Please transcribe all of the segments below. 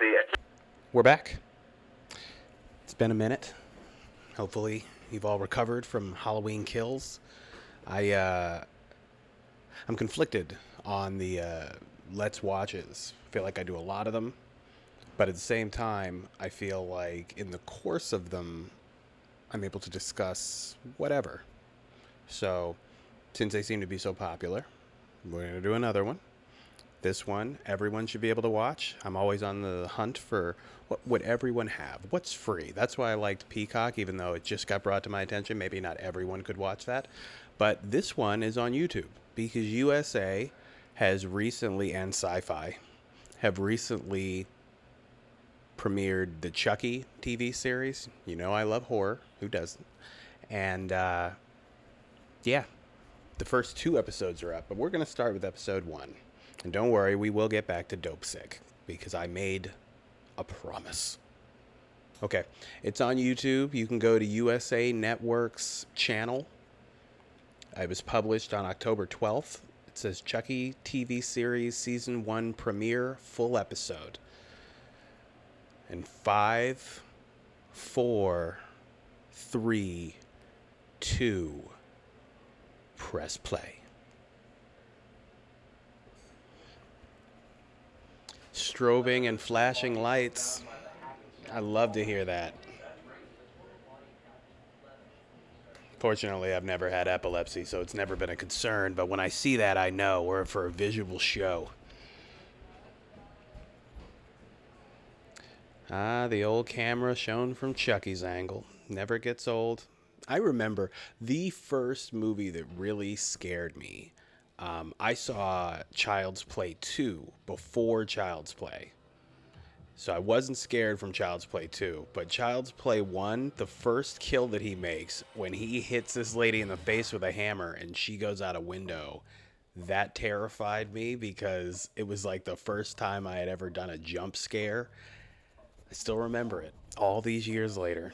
see it. We're back. It's been a minute. Hopefully, you've all recovered from Halloween kills. I uh, I'm conflicted on the uh, Let's Watches. I feel like I do a lot of them, but at the same time, I feel like in the course of them, I'm able to discuss whatever. So, since they seem to be so popular, we're to do another one. This one, everyone should be able to watch. I'm always on the hunt for what would everyone have? What's free? That's why I liked Peacock, even though it just got brought to my attention. Maybe not everyone could watch that. But this one is on YouTube because USA has recently, and sci fi, have recently premiered the Chucky TV series. You know, I love horror. Who doesn't? And uh, yeah, the first two episodes are up, but we're going to start with episode one. And don't worry, we will get back to Dope Sick because I made a promise. Okay, it's on YouTube. You can go to USA Network's channel. It was published on October 12th. It says Chucky TV series season one premiere full episode. And five, four, three, two, press play. Strobing and flashing lights. I love to hear that. Fortunately, I've never had epilepsy, so it's never been a concern. But when I see that, I know we're for a visual show. Ah, the old camera shown from Chucky's angle. Never gets old. I remember the first movie that really scared me. Um, I saw Child's Play 2 before Child's Play. So I wasn't scared from Child's Play 2, but Child's Play 1, the first kill that he makes when he hits this lady in the face with a hammer and she goes out a window, that terrified me because it was like the first time I had ever done a jump scare. I still remember it all these years later.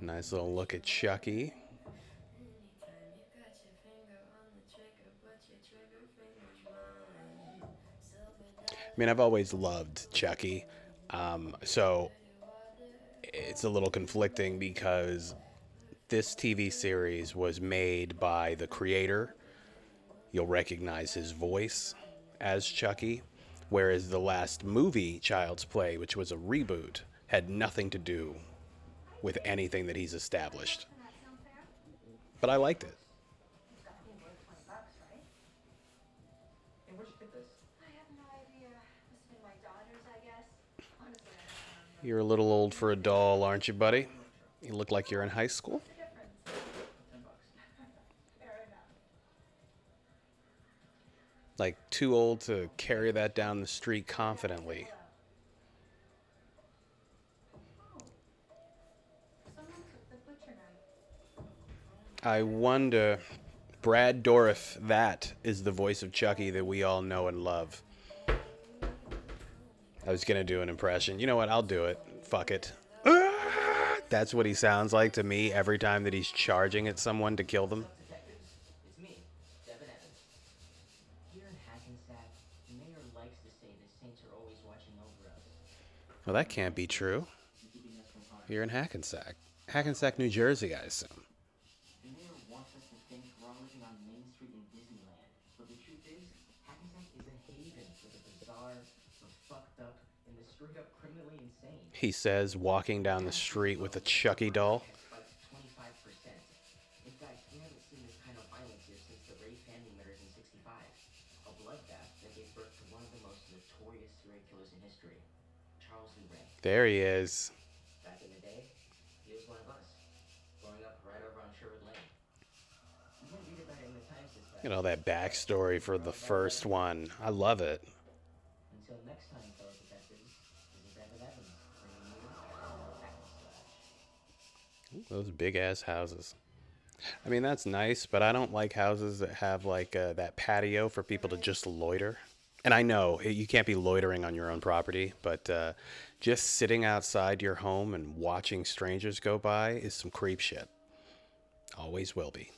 Nice little look at Chucky. I mean, I've always loved Chucky. Um, so it's a little conflicting because this TV series was made by the creator. You'll recognize his voice as Chucky. Whereas the last movie, Child's Play, which was a reboot, had nothing to do with anything that he's established. But I liked it. You're a little old for a doll, aren't you, buddy? You look like you're in high school. Like too old to carry that down the street confidently. I wonder, Brad Dourif, that is the voice of Chucky that we all know and love. I was to do an impression. You know what? I'll do it. Fuck it. That's what he sounds like to me every time that he's charging at someone to kill them. Here Well, that can't be true. You're in Hackensack. Hackensack, New Jersey, I assume. The mayor wants us to think we're all living on Main Street in Disneyland, but the truth is, Hackensack is a haven for the bizarre, the fucked up, and the straight up criminally insane. He says, walking down the street with a Chucky doll. 25%. In fact, we haven't seen this kind of violence here since the Ray family murders in 65. A bloodbath that gave birth to one of the most notorious serial killers in history, Charles Ray. There he is. Back in the day, he was one of us, growing up right over on Sherwood Lane. You can read about it in the Times this You know, that backstory for the first one. I love it. Until next time, fellow detectives, this is Devon Evans, bringing you Back Those big ass houses. I mean, that's nice, but I don't like houses that have like uh, that patio for people to just loiter. And I know you can't be loitering on your own property, but uh, just sitting outside your home and watching strangers go by is some creep shit. Always will be.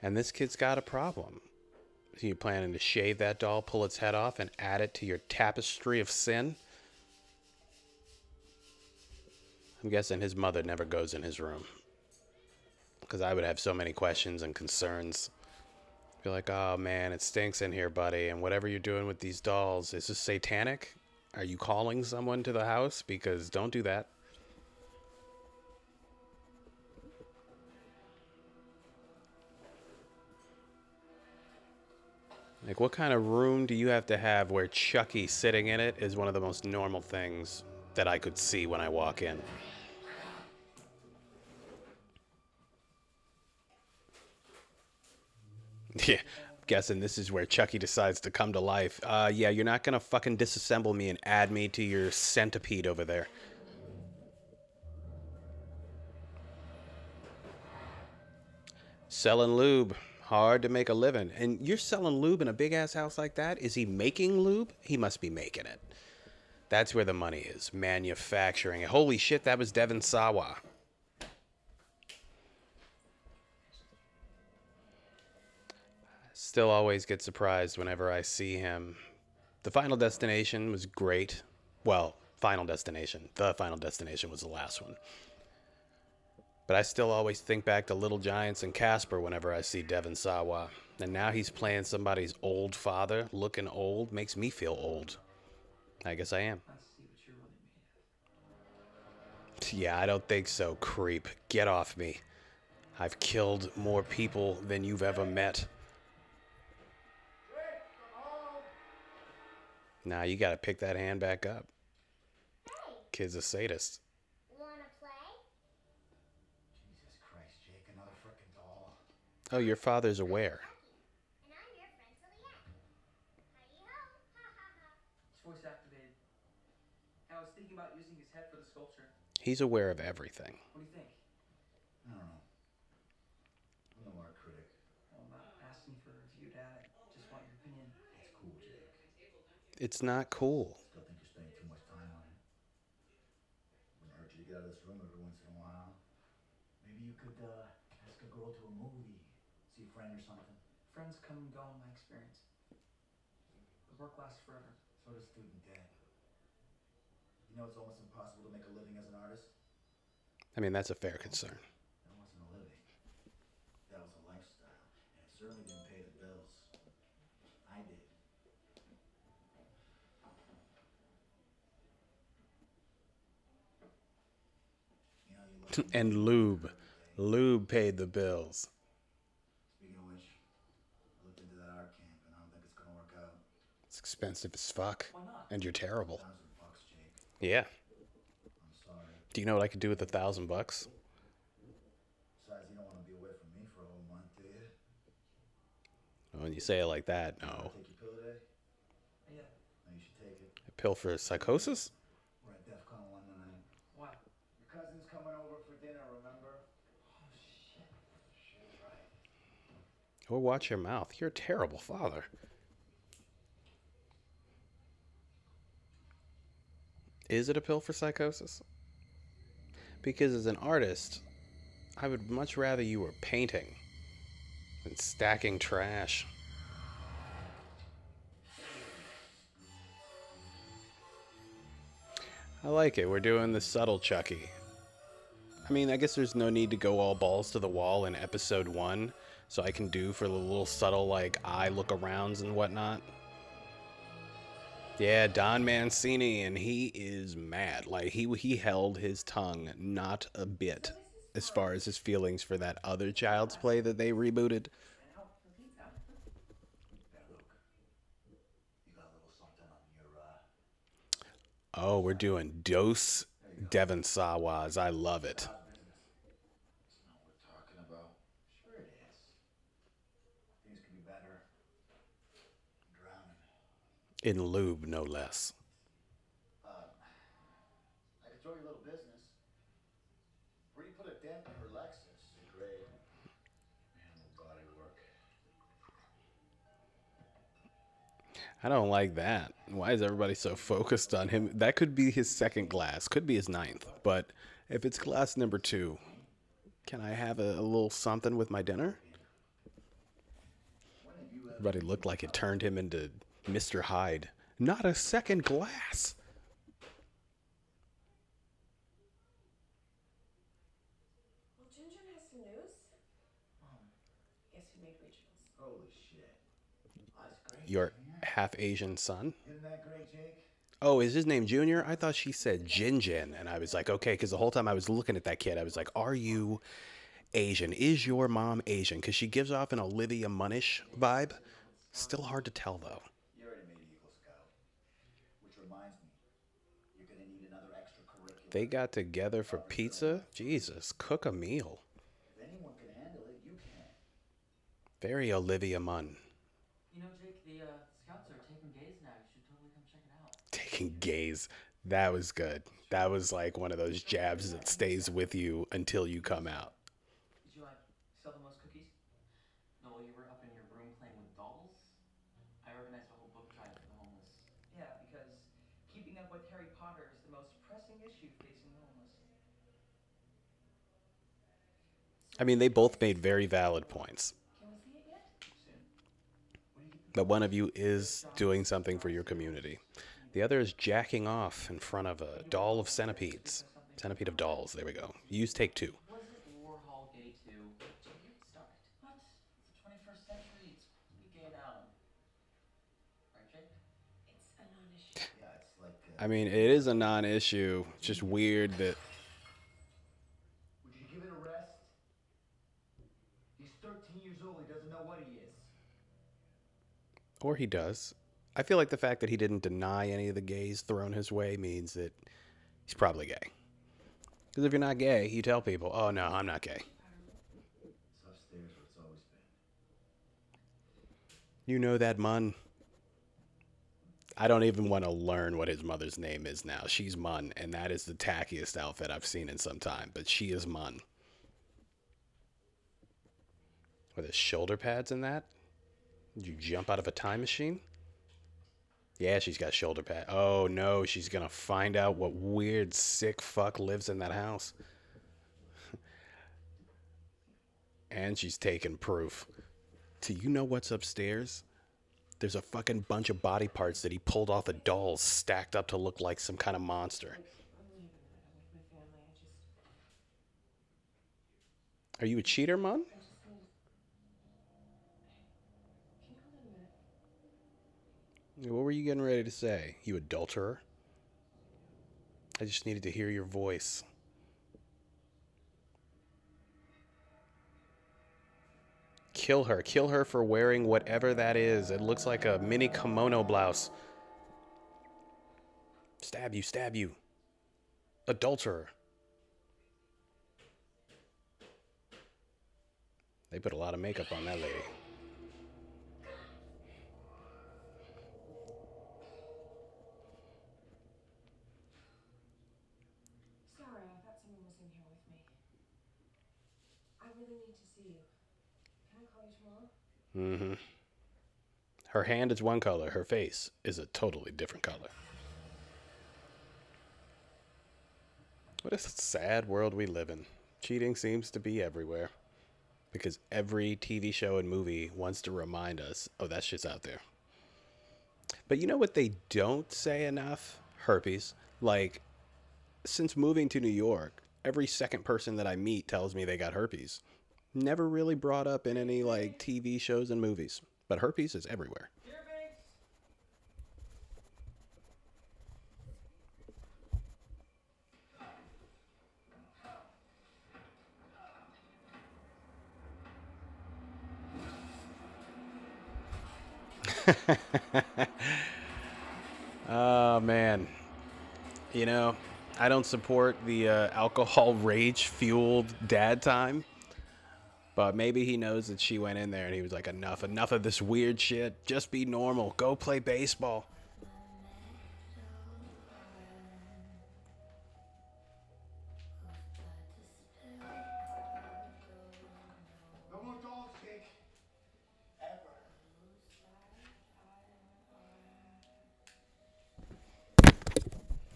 And this kid's got a problem. Are you planning to shave that doll, pull its head off, and add it to your tapestry of sin? I'm guessing his mother never goes in his room. Because I would have so many questions and concerns. Be like, oh man, it stinks in here, buddy. And whatever you're doing with these dolls, is this satanic? Are you calling someone to the house? Because don't do that. Like, what kind of room do you have to have where Chucky sitting in it is one of the most normal things that I could see when I walk in? Yeah, I'm guessing this is where Chucky decides to come to life. Uh, yeah, you're not gonna fucking disassemble me and add me to your centipede over there. Selling lube. Hard to make a living. And you're selling lube in a big ass house like that? Is he making lube? He must be making it. That's where the money is. Manufacturing. Holy shit, that was Devon Sawa. Still always get surprised whenever I see him. The Final Destination was great. Well, Final Destination. The Final Destination was the last one. But I still always think back to Little Giants and Casper whenever I see Devon Sawa. And now he's playing somebody's old father, looking old, makes me feel old. I guess I am. Yeah, I don't think so, creep. Get off me. I've killed more people than you've ever met. Nah, you gotta pick that hand back up. Kid's a sadist. Wanna play? Jesus Christ, Jake, another frickin' doll. Oh, your father's aware. And I'm your friend Juliet. Hi ho, ha ha ha. It's voice activated. I was thinking about using his head for the sculpture. He's aware of everything. What do you think? I don't know. I'm no art critic. Well, I'm not asking for a review, Dad. I just want your opinion. It's cool, Jake. It's not cool. Still think you're spending too much time on it. Wouldn't hurt you to get out of this room every once in a while. Maybe you could uh, ask a girl to a movie, see a friend or something. Friends come and go in my experience. The work lasts forever. So does student debt. You know it's almost impossible to make a living as an artist. I mean, that's a fair concern. That wasn't a living. That was a lifestyle, and it certainly didn't pay the bills. I did. You know, you look And lube. Lube paid the bills. Speaking of which, I looked into that art camp, and I don't think it's gonna work out. It's expensive as fuck. Why not? And you're terrible. Bucks, Jake. Yeah. I'm sorry. Do you know what I could do with a thousand bucks? Besides, you don't want to be away from me for a whole month, do you? Oh, when you say it like that, no. Take your pill today? Yeah. No, you should take it. A pill for psychosis? We're at DEF CON 1 tonight. Why? Your cousin's coming over for dinner, remember? Oh, shit. Shit, right. Or watch your mouth. You're a terrible father. Is it a pill for psychosis? Because as an artist, I would much rather you were painting than stacking trash. I like it. We're doing the subtle Chucky. I mean, I guess there's no need to go all balls to the wall in episode one, so I can do for the little subtle, like, eye look arounds and whatnot. Yeah, Don Mancini, and he is mad. Like, he, he held his tongue not a bit as far as his feelings for that other child's play that they rebooted. Oh, we're doing Dose Devon Sawas. I love it. That's not what we're talking about. Sure it is. Things could be better. I'm drowning. In lube, no less. Uh, I could throw you a little business. Where do you put a dent in her Lexus? Great. Animal body work. I don't like that. Why is everybody so focused on him? That could be his second glass, could be his ninth. But if it's glass number two, can I have a, a little something with my dinner? Everybody looked like it turned him into Mr. Hyde. Not a second glass. Well, Ginger has some news. Um, Guess who made regionals? Holy shit. Oh, that's great. Your half Asian son. Isn't that great, Jake? Oh, is his name Junior? I thought she said Jin Jin. And I was like, okay, because the whole time I was looking at that kid, I was like, are you Asian? Is your mom Asian? Because she gives off an Olivia Munnish vibe. Still hard to tell, though. You already made Eagle Scout. Which reminds me, you're gonna need another extracurricular. They got together for pizza? Jesus, cook a meal. If anyone can handle it, you can. Very Olivia Munn. You know, Jake, the uh, scouts are taking gays now. You should totally come check it out. Taking gaze. That was good. That was like one of those jabs that stays with you until you come out. Did you like sell the most cookies? No, while you were up in your room playing with dolls. I organized a whole book drive for the homeless. Yeah, because keeping up with Harry Potter is the most pressing issue facing the homeless. I mean, they both made very valid points. Can we see it yet? Soon. But one of you is doing something for your community. The other is jacking off in front of a doll of centipedes. Centipede of dolls. There we go. Use take two. Was it Warhol gay too? Jake, you start. What? It's the 21st century. It's pretty gay now. Right, Jake? It's a non-issue. Yeah, it's like. I mean, it is a non issue. It's just weird that. Would you give it a rest? He's 13 years old. He doesn't know what he is. Or he does. I feel like the fact that he didn't deny any of the gays thrown his way means that he's probably gay. Because if you're not gay, you tell people, oh no, I'm not gay. You know that Munn. I don't even want to learn what his mother's name is now. She's Munn, and that is the tackiest outfit I've seen in some time, but she is Munn. With his shoulder pads in that? You jump out of a time machine? Yeah, she's got shoulder pad. Oh no, she's gonna find out what weird sick fuck lives in that house. and she's taking proof. Do you know what's upstairs? There's a fucking bunch of body parts that he pulled off of dolls stacked up to look like some kind of monster. Are you a cheater, Mon? I just need. Can you hold on a minute? What were you getting ready to say? You adulterer? I just needed to hear your voice. Kill her. Kill her for wearing whatever that is. It looks like a mini kimono blouse. Stab you, stab you. Adulterer. They put a lot of makeup on that lady. Sorry, I thought someone was in here with me. I really need to see you. Can I call you tomorrow? Mm-hmm. Her hand is one color. Her face is a totally different color. What a sad world we live in. Cheating seems to be everywhere. Because every TV show and movie wants to remind us, oh, that shit's out there. But you know what they don't say enough? Herpes. Like, since moving to New York, every second person that I meet tells me they got herpes. Never really brought up in any like TV shows and movies, but herpes is everywhere. Oh man, you know, I don't support the uh, alcohol rage fueled dad time, but maybe he knows that she went in there and he was like, enough, enough of this weird shit. Just be normal. Go play baseball.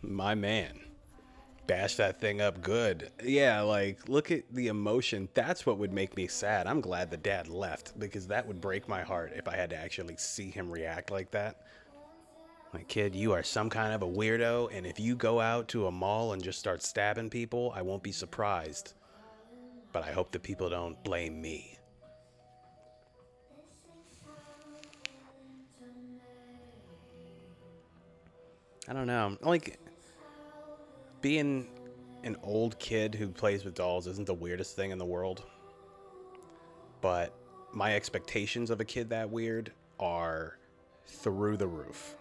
My man. Bash that thing up good. Yeah, like look at the emotion. That's what would make me sad. I'm glad the dad left because that would break my heart if I had to actually see him react like that. Like, kid, you are some kind of a weirdo, and if you go out to a mall and just start stabbing people, I won't be surprised. But I hope the people don't blame me. I don't know. Like, being an old kid who plays with dolls isn't the weirdest thing in the world. But my expectations of a kid that weird are through the roof.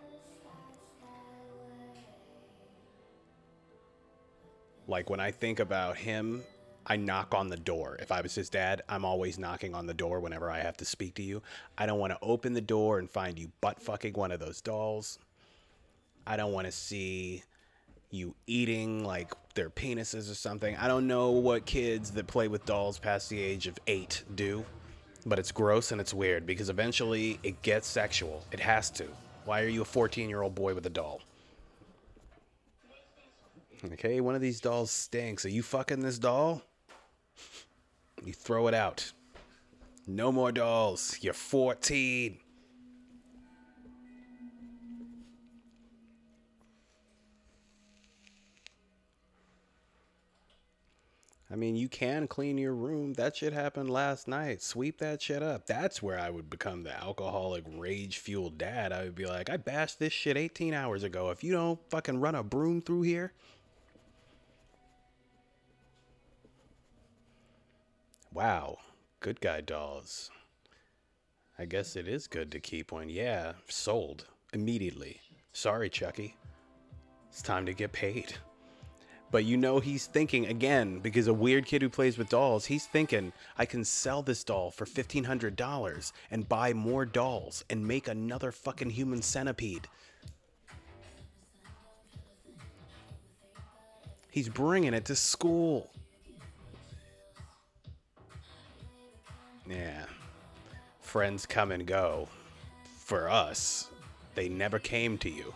Like when I think about him, I knock on the door. If I was his dad, I'm always knocking on the door whenever I have to speak to you. I don't want to open the door and find you butt fucking one of those dolls. I don't want to see you eating like their penises or something. I don't know what kids that play with dolls past the age of eight do, but it's gross and it's weird because eventually it gets sexual. It has to. Why are you a 14 year old boy with a doll? Okay, one of these dolls stinks. Are you fucking this doll? You throw it out. No more dolls. You're 14. I mean, you can clean your room. That shit happened last night. Sweep that shit up. That's where I would become the alcoholic, rage fueled dad. I would be like, I bashed this shit 18 hours ago. If you don't fucking run a broom through here. Wow. Good guy dolls. I guess it is good to keep one. Yeah, sold immediately. Sorry, Chucky. It's time to get paid. But you know he's thinking again because a weird kid who plays with dolls, he's thinking I can sell this doll for $1500 and buy more dolls and make another fucking human centipede. He's bringing it to school. Yeah. Friends come and go. For us, they never came to you.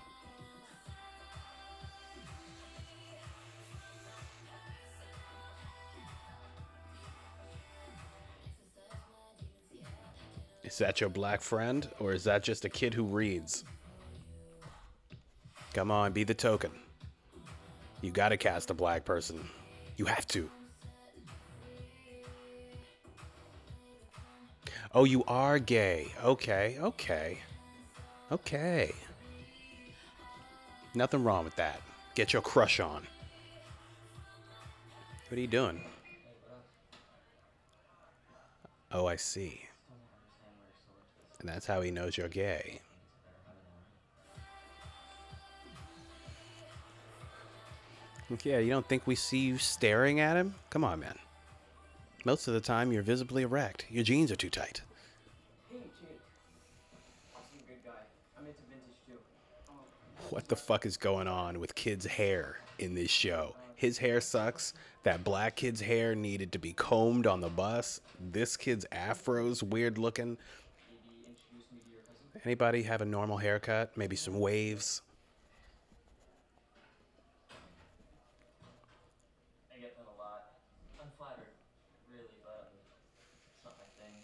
Is that your black friend, or is that just a kid who reads? Come on, be the token. You gotta cast a black person. You have to. Oh, you are gay. Okay, okay. Okay. Nothing wrong with that. Get your crush on. What are you doing? Oh, I see. And that's how he knows you're gay. Yeah, you don't think we see you staring at him? Come on, man. Most of the time, you're visibly erect. Your jeans are too tight. What the fuck is going on with kid's hair in this show? His hair sucks. That black kid's hair needed to be combed on the bus. This kid's afro's weird looking. maybe introduce me to your cousin. Anybody have a normal haircut? Maybe some waves? I get that a lot. I'm flattered, really, but it's not my thing.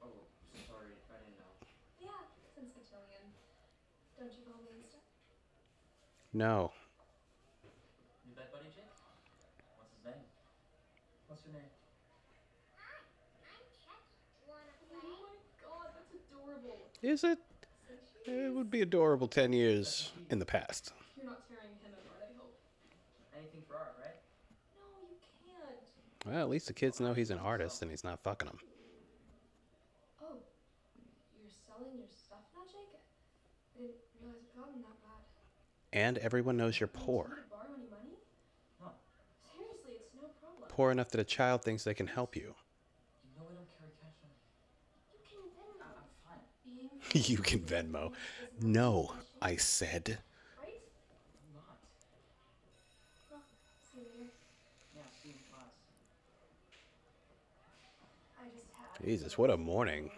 Oh, sorry, I didn't know. Yeah, since cotillion. Don't you call me Insta? No. New bed buddy, Jake? What's his name? What's your name? Hi, I'm Chucky. Wanna Oh play? my god, that's adorable. Is it? It would be adorable 10 years in the past. You're not tearing him apart, I hope. Anything for art, right? No, you can't. Well, at least the kids know he's an artist and he's not fucking them. Oh, you're selling your stuff now, Jake? I didn't realize it gotten that bad. And everyone knows you're Do you poor. borrow any money? No. Seriously, it's no problem. Poor enough that a child thinks they can help you. You you can Venmo. No, I said. Jesus, what a morning.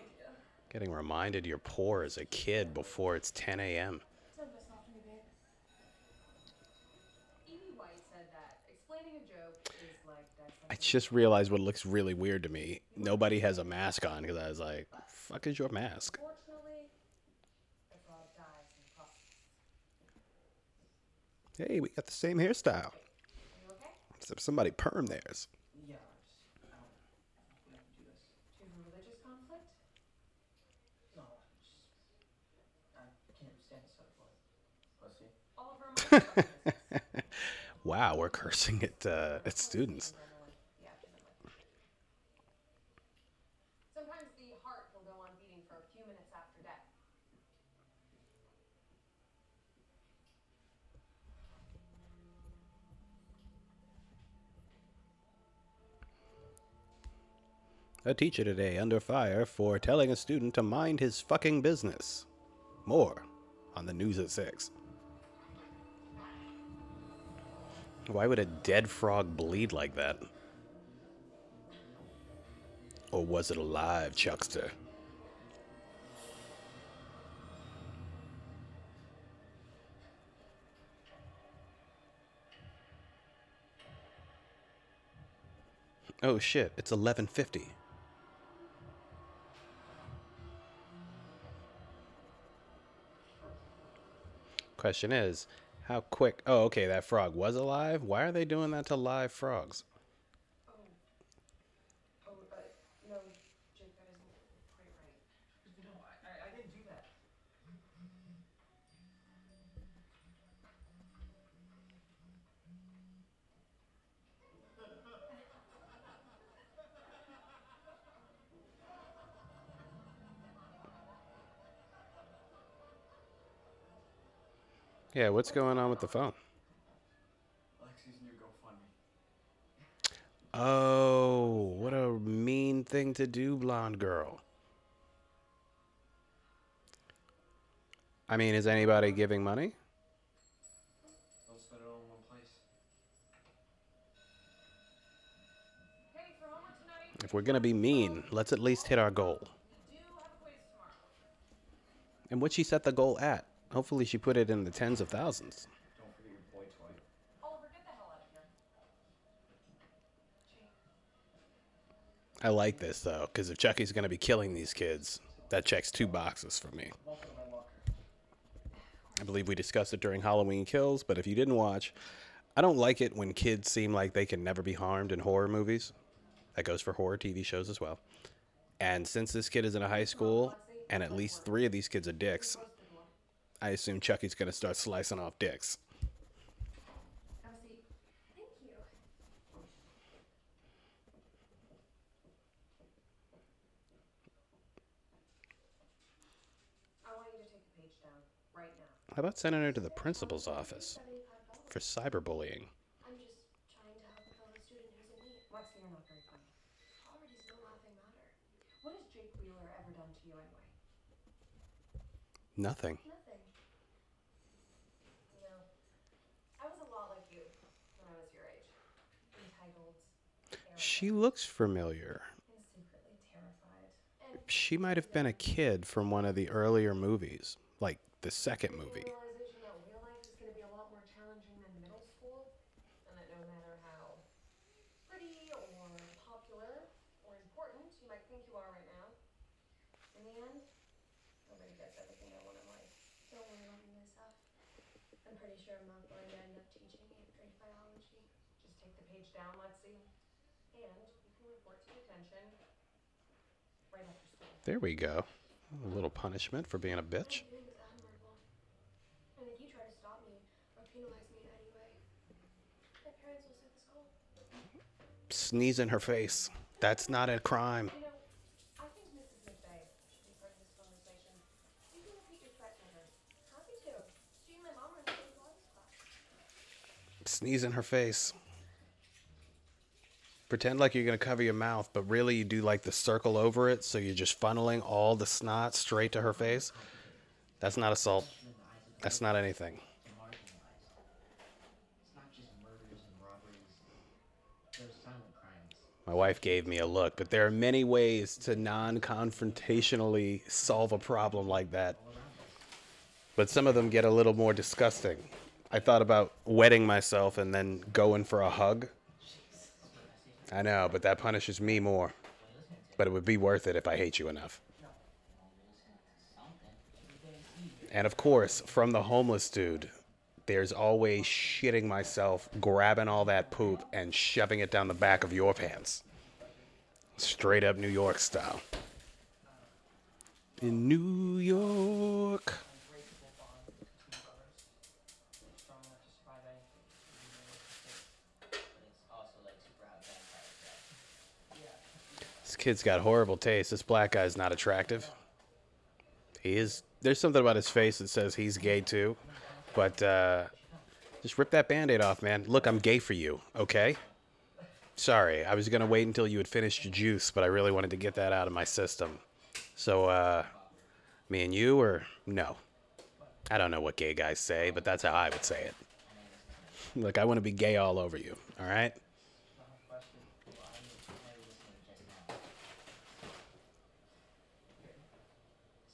Getting reminded you're poor as a kid before it's 10 a.m. I just realized what looks really weird to me. Nobody has a mask on because I was like, fuck is your mask? Hey, we got the same hairstyle. Okay? Except somebody perm theirs. Yeah, I just, I don't think I can A teacher today under fire for telling a student to mind his fucking business. More on the news at 6. Why would a dead frog bleed like that? Or was it alive, Chuckster? Oh shit, it's 1150. Question is, how quick? Oh, okay, that frog was alive. Why are they doing that to live frogs? Yeah, what's going on with the phone? Lexi's new GoFundMe. Oh, what a mean thing to do, blonde girl. I mean, is anybody giving money? Don't spend it all in one place. Hey, for homework tonight, If we're gonna be mean, let's at least hit our goal. we do have a quiz tomorrow. And what she set the goal at? Hopefully, she put it in the tens of thousands. I like this though, because if Chucky's gonna be killing these kids, that checks two boxes for me. I believe we discussed it during Halloween Kills, but if you didn't watch, I don't like it when kids seem like they can never be harmed in horror movies. That goes for horror TV shows as well. And since this kid is in a high school, and at least three of these kids are dicks, I assume Chucky's gonna start slicing off dicks. have a seat. Thank you. I want you to take the page down right now. How about sending her to the principal's office for cyberbullying? I'm just trying to help a fellow student who's in need. Lexi, you're not very funny. Poverty's no laughing matter. What has Jake Wheeler ever done to you anyway? Nothing. Nothing. You know, I was a lot like you when I was your age. Entitled, She looks familiar. She might have been a kid from one of the earlier movies, like the second movie. The realization that real life is going to be a lot more challenging than middle school, and that no matter how pretty or popular or important you might think you are right now, in the end, nobody gets everything they want in life. Don't worry about me, myself. I'm pretty sure I'm not going to end up teaching eighth grade biology. Just take the page down, Lexi, and you can report to detention right after school. There we go. A little punishment for being a bitch. What I'm doing is admirable. And if you try to stop me or penalize me in any way, my parents will set the school. Sneeze in her face. That's not a crime. You know, I think Mrs. McVeigh should be part of this conversation. You can repeat your threat to her. Happy to. She and my mom are in the same Pilates class. Sneeze in her face. Pretend like you're gonna cover your mouth, but really you do like the circle over it, so you're just funneling all the snot straight to her face. That's not assault. That's not anything. My wife gave me a look, but there are many ways to non confrontationally solve a problem like that. But some of them get a little more disgusting. I thought about wetting myself and then going for a hug. I know, but that punishes me more. But it would be worth it if I hate you enough. And of course, from the homeless dude, there's always shitting myself, grabbing all that poop, and shoving it down the back of your pants. Straight up New York style. In New York. Unbreakable bond between brothers. Strong enough to survive anything. even though it's a But it's also like super hot vampire stuff. fake. Yeah. This kid's got horrible taste. This black guy's not attractive. He is. There's something about his face that says he's gay too. But uh, just rip that band aid off, man. Look, I'm gay for you, okay? Sorry, I was going to wait until you had finished your juice, but I really wanted to get that out of my system. So, uh, me and you, or no? I don't know what gay guys say, but that's how I would say it. Look, I want to be gay all over you, all right? Not a question. Well, I was I was listening just now.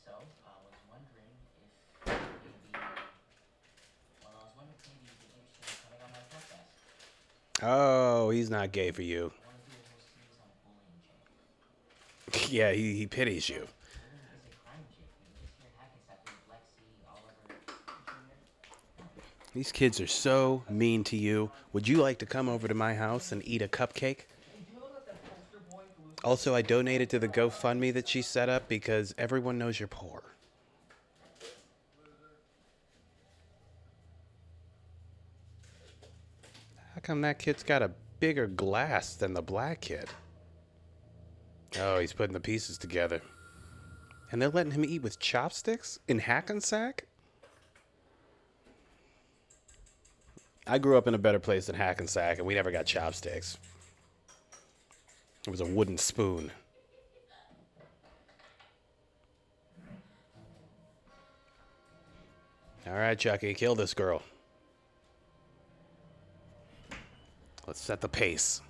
So, I was wondering if maybe. Well, I was wondering if maybe you'd be interested in coming on my podcast. Oh, he's not gay for you. Yeah, he, he pities you. These kids are so mean to you. Would you like to come over to my house and eat a cupcake? Also, I donated to the GoFundMe that she set up because everyone knows you're poor. Come that kid's got a bigger glass than the black kid? Oh, he's putting the pieces together. And they're letting him eat with chopsticks in Hackensack? I grew up in a better place than Hackensack, and we never got chopsticks. It was a wooden spoon. All right, Chucky, kill this girl. Let's set the pace.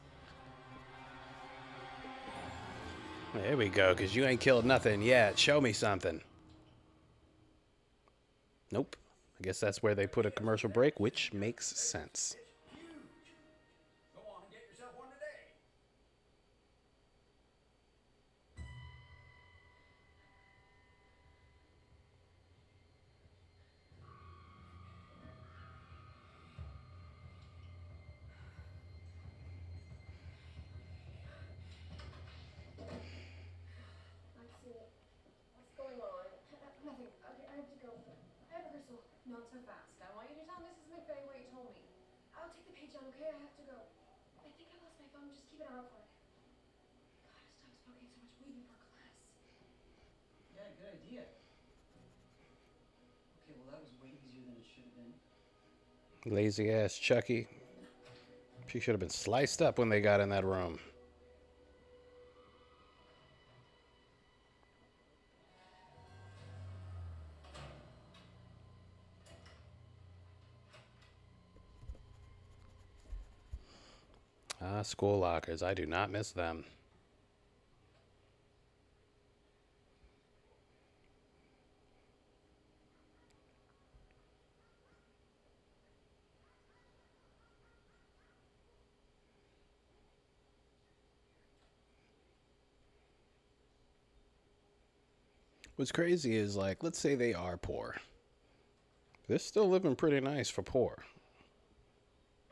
There we go, because you ain't killed nothing yet. Show me something. Nope. I guess that's where they put a commercial break, which makes sense. Not so fast. I want you to tell Mrs. McVeigh what you told me. I'll take the page down, okay? I have to go. I think I lost my phone. Just keep an eye out for it. Gotta stop smoking so much weed before class. Yeah, good idea. Okay, well that was way easier than it should have been. Lazy ass Chucky. She should have been sliced up when they got in that room. School lockers. I do not miss them. What's crazy is like, let's say they are poor. They're still living pretty nice for poor.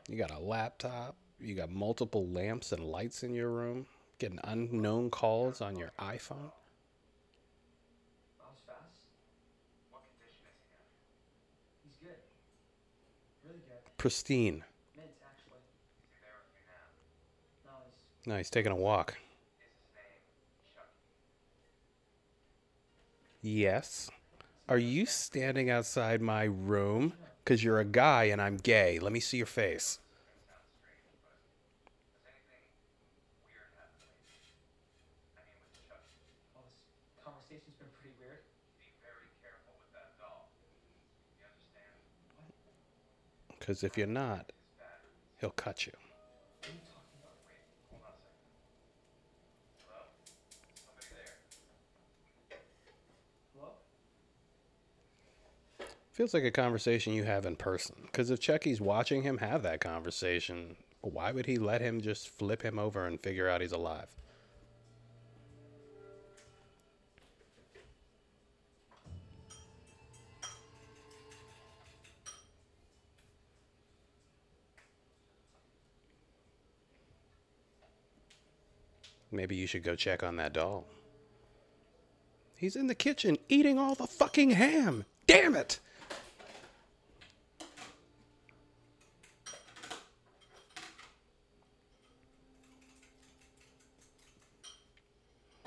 You got a laptop, you got multiple lamps and lights in your room, getting unknown calls on your iPhone. That fast. What condition is he in? He's good. Really good. Pristine. Mint, actually. Is he there with you now? No, he's taking a walk. Is his name Chucky? Yes. Are you standing outside my room? Because you're a guy and I'm gay. Let me see your face. Sounds strange, but has anything weird happened lately? I mean, with Chucky. well, this conversation's been pretty weird. Be very careful with that doll. You understand? Because if you're not, he'll cut you. Feels like a conversation you have in person. Because if Chucky's watching him have that conversation, Why would he let him just flip him over and figure out he's alive? Maybe you should go check on that doll. He's in the kitchen eating all the fucking ham. Damn it!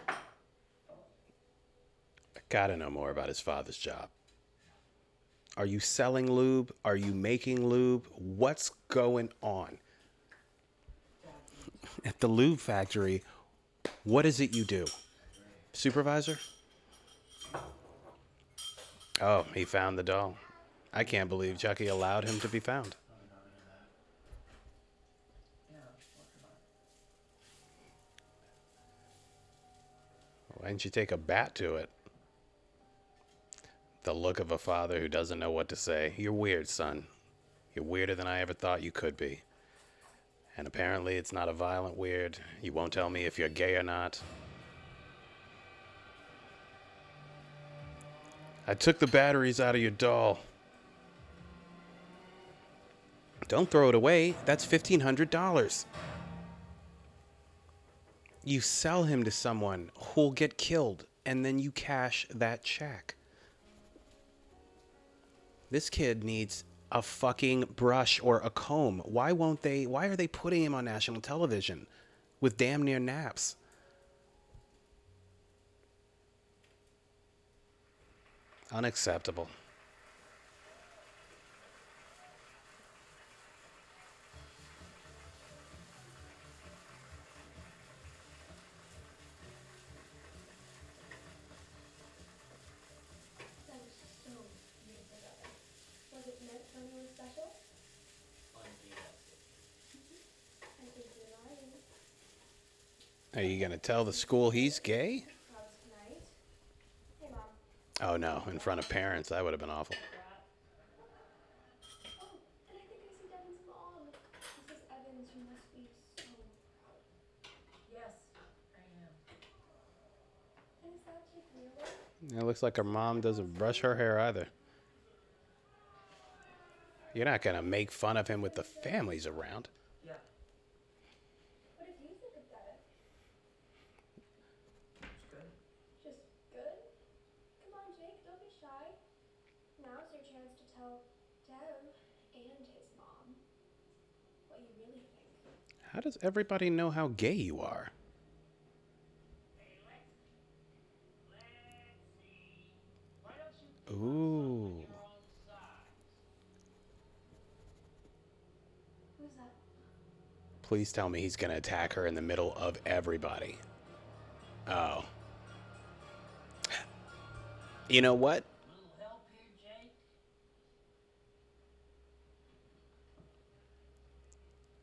I gotta know more about his father's job. Are you selling lube? Are you making lube? What's going on? At the lube factory, what is it you do? Supervisor? Oh, he found the doll. I can't believe Chucky allowed him to be found. Why didn't you take a bat to it? The look of a father who doesn't know what to say. You're weird, son. You're weirder than I ever thought you could be. And apparently, it's not a violent weird. You won't tell me if you're gay or not. I took the batteries out of your doll. Don't throw it away. That's $1,500. You sell him to someone who'll get killed, and then you cash that check. This kid needs a fucking brush or a comb. Why won't they? Why are they putting him on national television with damn near naps? Unacceptable. Are you gonna tell the school he's gay? Clubs tonight. Hey, Mom. Oh no, in front of parents, that would have been awful. Oh, and I think I see Devon's mom. Mrs. Evans, you must be so proud. Yes, I am. And is that chick really? It looks like her mom doesn't brush her hair either. You're not gonna make fun of him with the families around. Yeah. What did you think of Devon? It's good. Just good? Come on, Jake, don't be shy. Now's your chance to tell Dev and his mom what you really think. How does everybody know how gay you are? Ooh. Please tell me he's gonna attack her in the middle of everybody. Oh. You know what?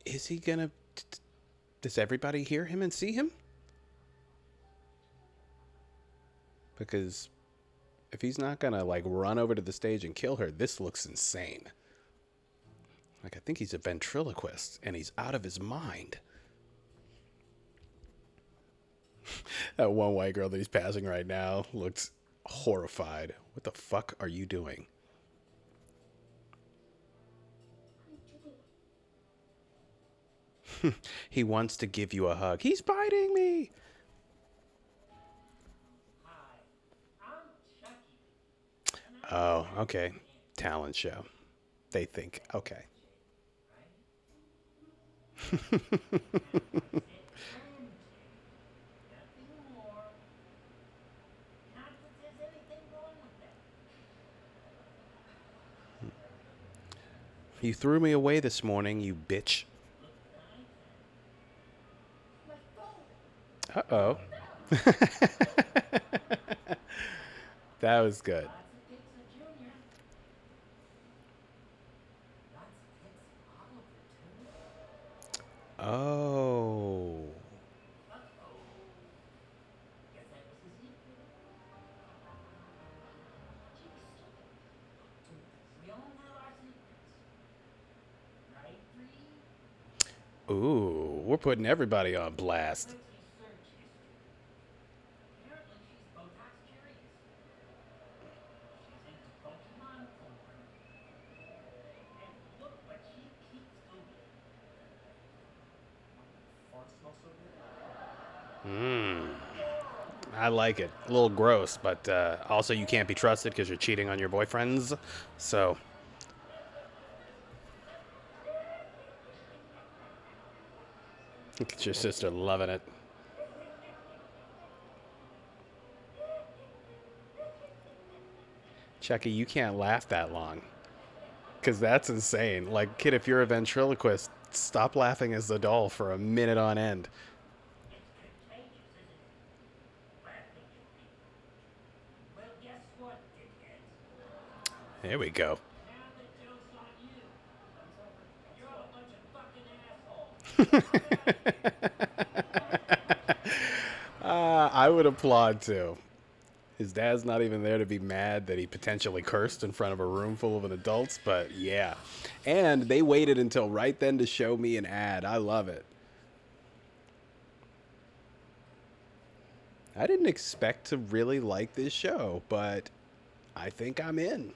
Is he gonna. t- t- Does everybody hear him and see him? Because if he's not gonna, like, run over to the stage and kill her, this looks insane. Like, I think he's a ventriloquist and he's out of his mind. that one white girl that he's passing right now looks horrified. What the fuck are you doing? he wants to give you a hug. He's biting me. Oh, okay. Talent show. They think, okay. You threw me away this morning, you bitch. My phone. Uh oh. that was good. Oh. Ooh, we're putting everybody on blast. Quickly search history. Apparently she's Botox curious. She's into Pokemon porn. And look what she keeps Googling. Fart smells so good. Mmm. I like it. A little gross, but uh, also you can't be trusted because you're cheating on your boyfriends. So. At your sister loving it. Chucky, you can't laugh that long. Because that's insane. Like, kid, if you're a ventriloquist, stop laughing as the doll for a minute on end. There we go. Uh, I would applaud too. His dad's not even there to be mad that he potentially cursed in front of a room full of adults, but yeah. And they waited until right then to show me an ad. I love it. I didn't expect to really like this show, but I think I'm in.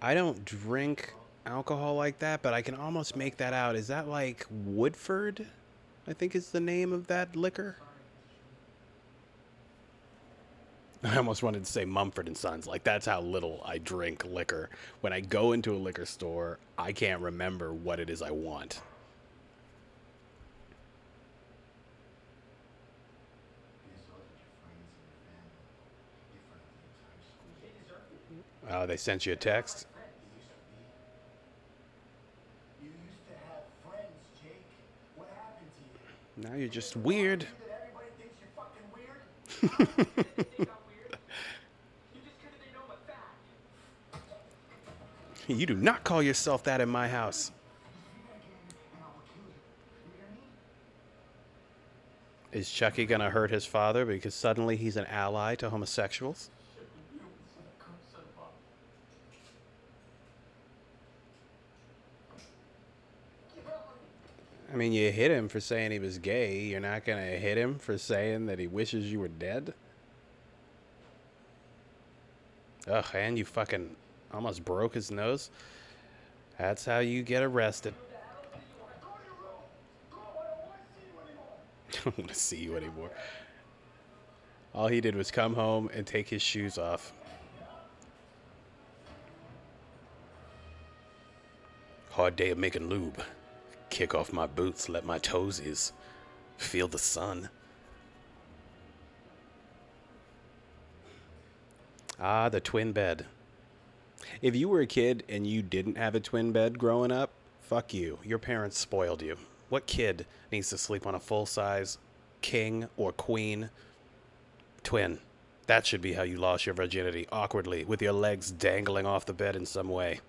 I don't drink alcohol like that, but I can almost make that out. Is that like Woodford? I think is the name of that liquor. I almost wanted to say Mumford and Sons. Like that's how little I drink liquor. When I go into a liquor store, I can't remember what it is I want. Oh, they sent you a text. You used to be. You used to have friends, Jake. What happened to you? Now you're just weird. You that everybody thinks you're fucking weird? They got weird. You just couldn't they know my fat. You do not call yourself that in my house. Is Chucky gonna hurt his father because suddenly he's an ally to homosexuals? I mean, you hit him for saying he was gay. You're not gonna hit him for saying that he wishes you were dead? Ugh, and you fucking almost broke his nose. That's how you get arrested. I don't want to see you anymore. All he did was come home and take his shoes off. Hard day of making lube. Kick off my boots, let my toesies feel the sun. Ah, the twin bed. If you were a kid and you didn't have a twin bed growing up, fuck you. Your parents spoiled you. What kid needs to sleep on a full size king or queen twin? That should be how you lost your virginity awkwardly, with your legs dangling off the bed in some way.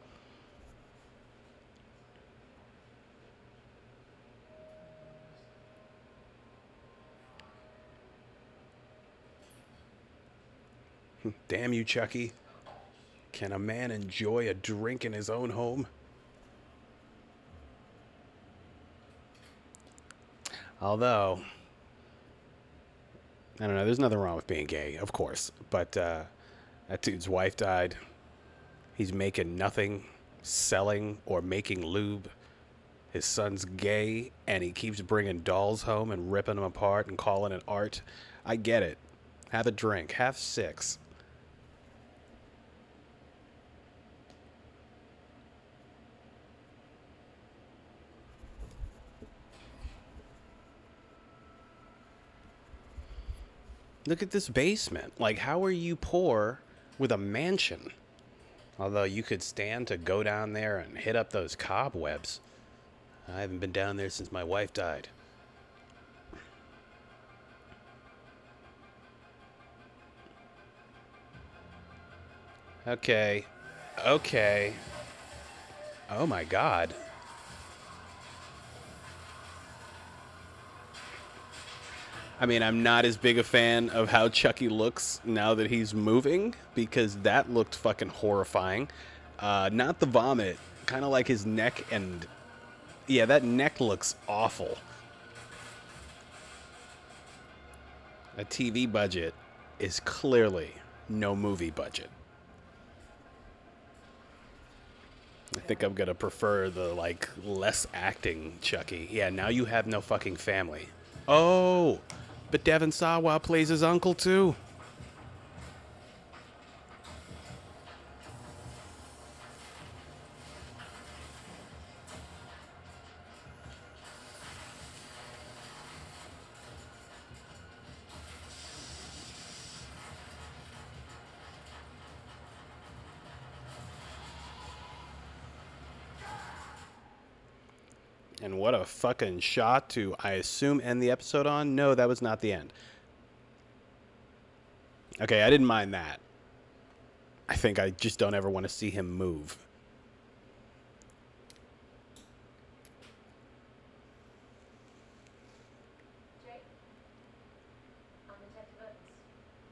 Damn you, Chucky. Can a man enjoy a drink in his own home? Although, I don't know, there's nothing wrong with being gay, of course. But uh, that dude's wife died. He's making nothing, selling or making lube. His son's gay, and he keeps bringing dolls home and ripping them apart and calling it art. I get it. Have a drink, have six. Look at this basement. Like, how are you poor with a mansion? Although you could stand to go down there and hit up those cobwebs. I haven't been down there since my wife died. Okay. Okay. Oh my god. I mean, I'm not as big a fan of how Chucky looks now that he's moving because that looked fucking horrifying. Uh, not the vomit, kind of like his neck and. Yeah, that neck looks awful. A TV budget is clearly no movie budget. I think I'm gonna prefer the like less acting Chucky. Yeah, now you have no fucking family. Oh, but Devon Sawa plays his uncle too. Fucking shot to, I assume, end the episode on? No, that was not the end. Okay, I didn't mind that. I think I just don't ever want to see him move. Jake? I'm Detective Evans.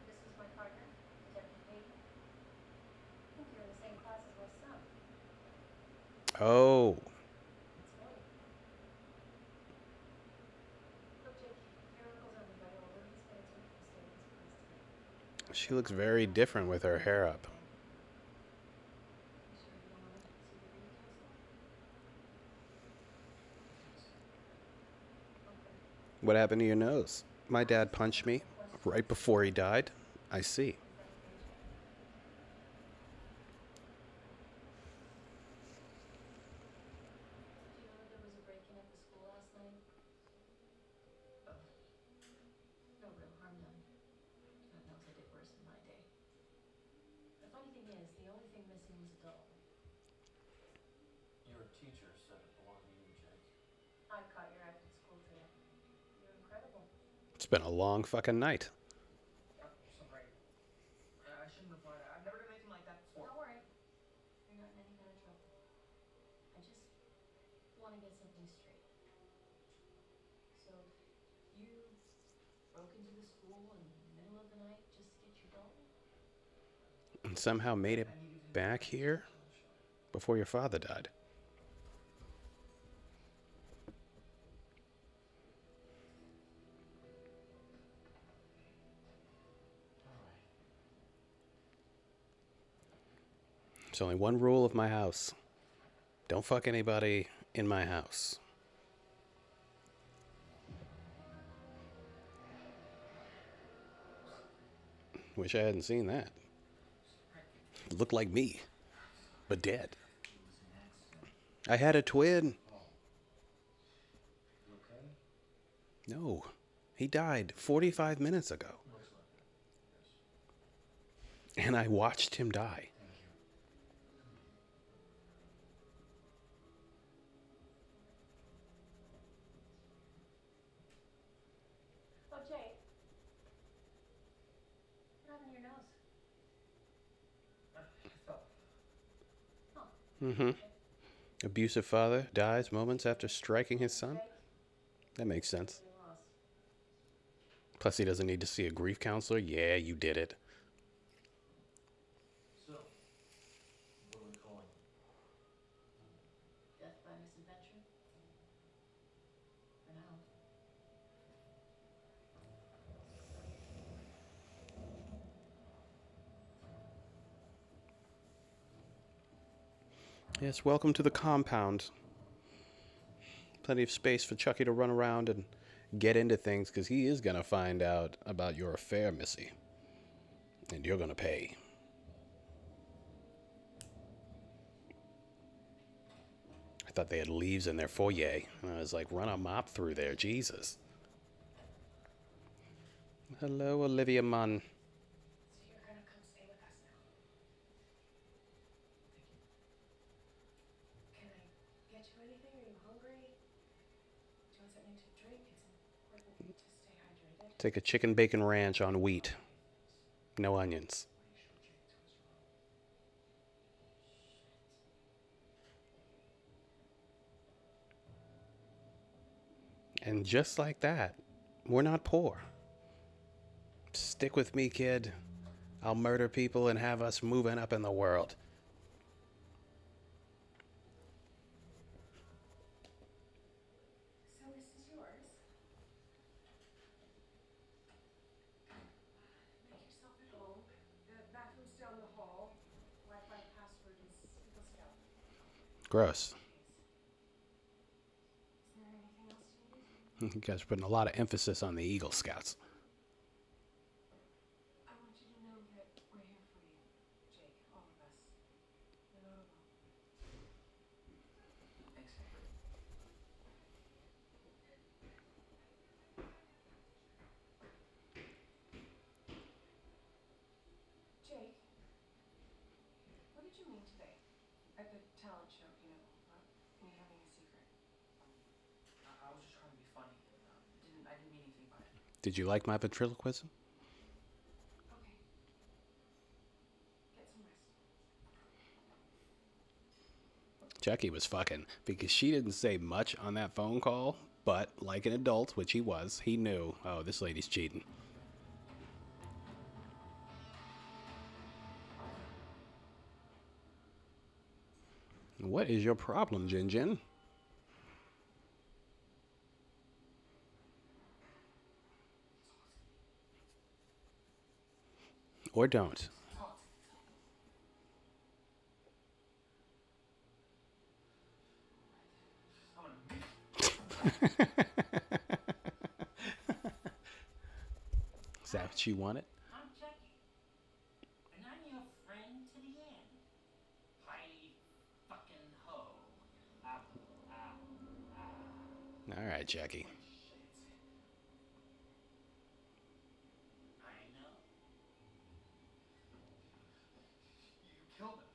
This is my partner, Detective Peyton. I think you're in the same class as my son. Oh, It's funny. Look, Jake, your uncle's on the way over. He's gonna take you to stay in his place tonight. She looks very different with her hair up. What happened to your nose? My dad punched me right before he died. I see. Did you know there was a break-in at the school last night? No real harm done. God knows I did worse in my day. The funny thing is, the only thing missing was a doll. Your teacher said it belonged to you, Jake. I caught your act at school today. You're incredible. It's been a long fucking night. Uh, You're so great. I I shouldn't reply to I've never done anything like that before. Don't worry. You're not in any kind of trouble. I just want to get something straight. So, you broke into the school in the middle of the night just want to get your doll? And somehow made it back here before your father died. There's only one rule of my house don't fuck anybody in my house. Wish I hadn't seen that. Looked like me, but dead. I had a twin. No, he died 45 minutes ago. And I watched him die. Oh, Jake. What happened to your nose? I fell. Mm hmm. Abusive father dies moments after striking his son? That makes sense. Plus, he doesn't need to see a grief counselor. Yeah, you did it. So, what are we calling it? Death by misadventure? For now. Yes, welcome to the compound. Plenty of space for Chucky to run around and get into things because he is going to find out about your affair, Missy. And you're going to pay. I thought they had leaves in their foyer. And I was like, run a mop through there. Jesus. Hello, Olivia Munn. So you're gonna come stay with us now. Can I get you anything? Are you hungry? Do you want something to drink? It's important to stay hydrated. Take a chicken bacon ranch on wheat. No onions. And just like that, we're not poor. stick with me, kid. I'll murder people and have us moving up in the world. So this is yours. Make yourself at home. The bathroom's down the hall. Wi-Fi password is Eagle Scout. Gross. You guys are putting a lot of emphasis on the Eagle Scouts. Talent show, you know, about me having a secret. I, I was just trying to be funny. Uh, didn't I didn't mean anything by it. Did you like my ventriloquism? Chucky was fucking because she didn't say much on that phone call, but like an adult, which he was, he knew, oh, this lady's cheating. What is your problem, Jin Jin? Or don't. Is that what you wanted? I'm Chucky. And I'm your friend to the end. Hi fucking ho. Ah, ah, ah. All right, Chucky. I know. You killed him.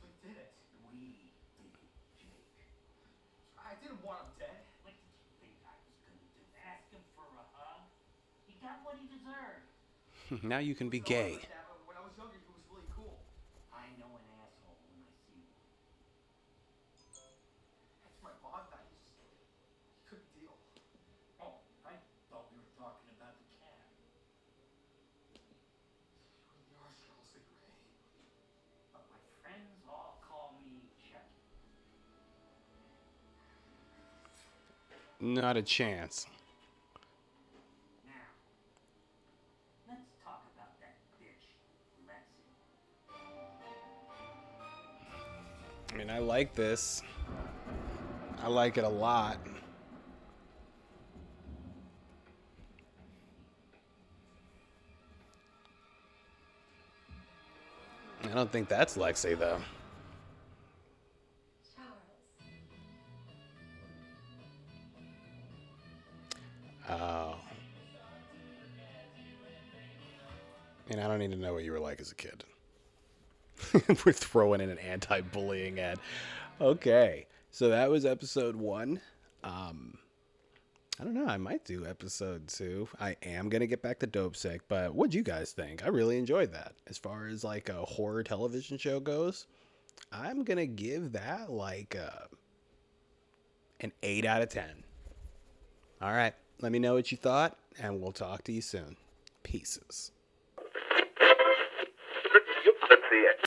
We did it. We did it, Jake. I didn't want him dead. What did you think I was gonna do? Ask him for a hug? He got what he deserved. now you can be No, gay. like that. When I was younger, he was really cool. I know an asshole when I see one. After my mom died, he just he couldn't deal. Oh, I thought we were talking about the cat. You really are Charles the Gray. But my friends you can be gay. Not a chance. I mean, I like this. I like it a lot. I don't think that's Lexy, though. Oh. And I don't need to know what you were like as a kid. We're throwing in an anti bullying ad. Okay. So that was episode one. Um, I don't know. I might do episode two. I am to get back to Dopesick, but what'd you guys think? I really enjoyed that. As far as like a horror television show goes, I'm to give that like a, an 8 out of 10. All right. Let me know what you thought, and we'll talk to you soon. Pieces. Let's see it.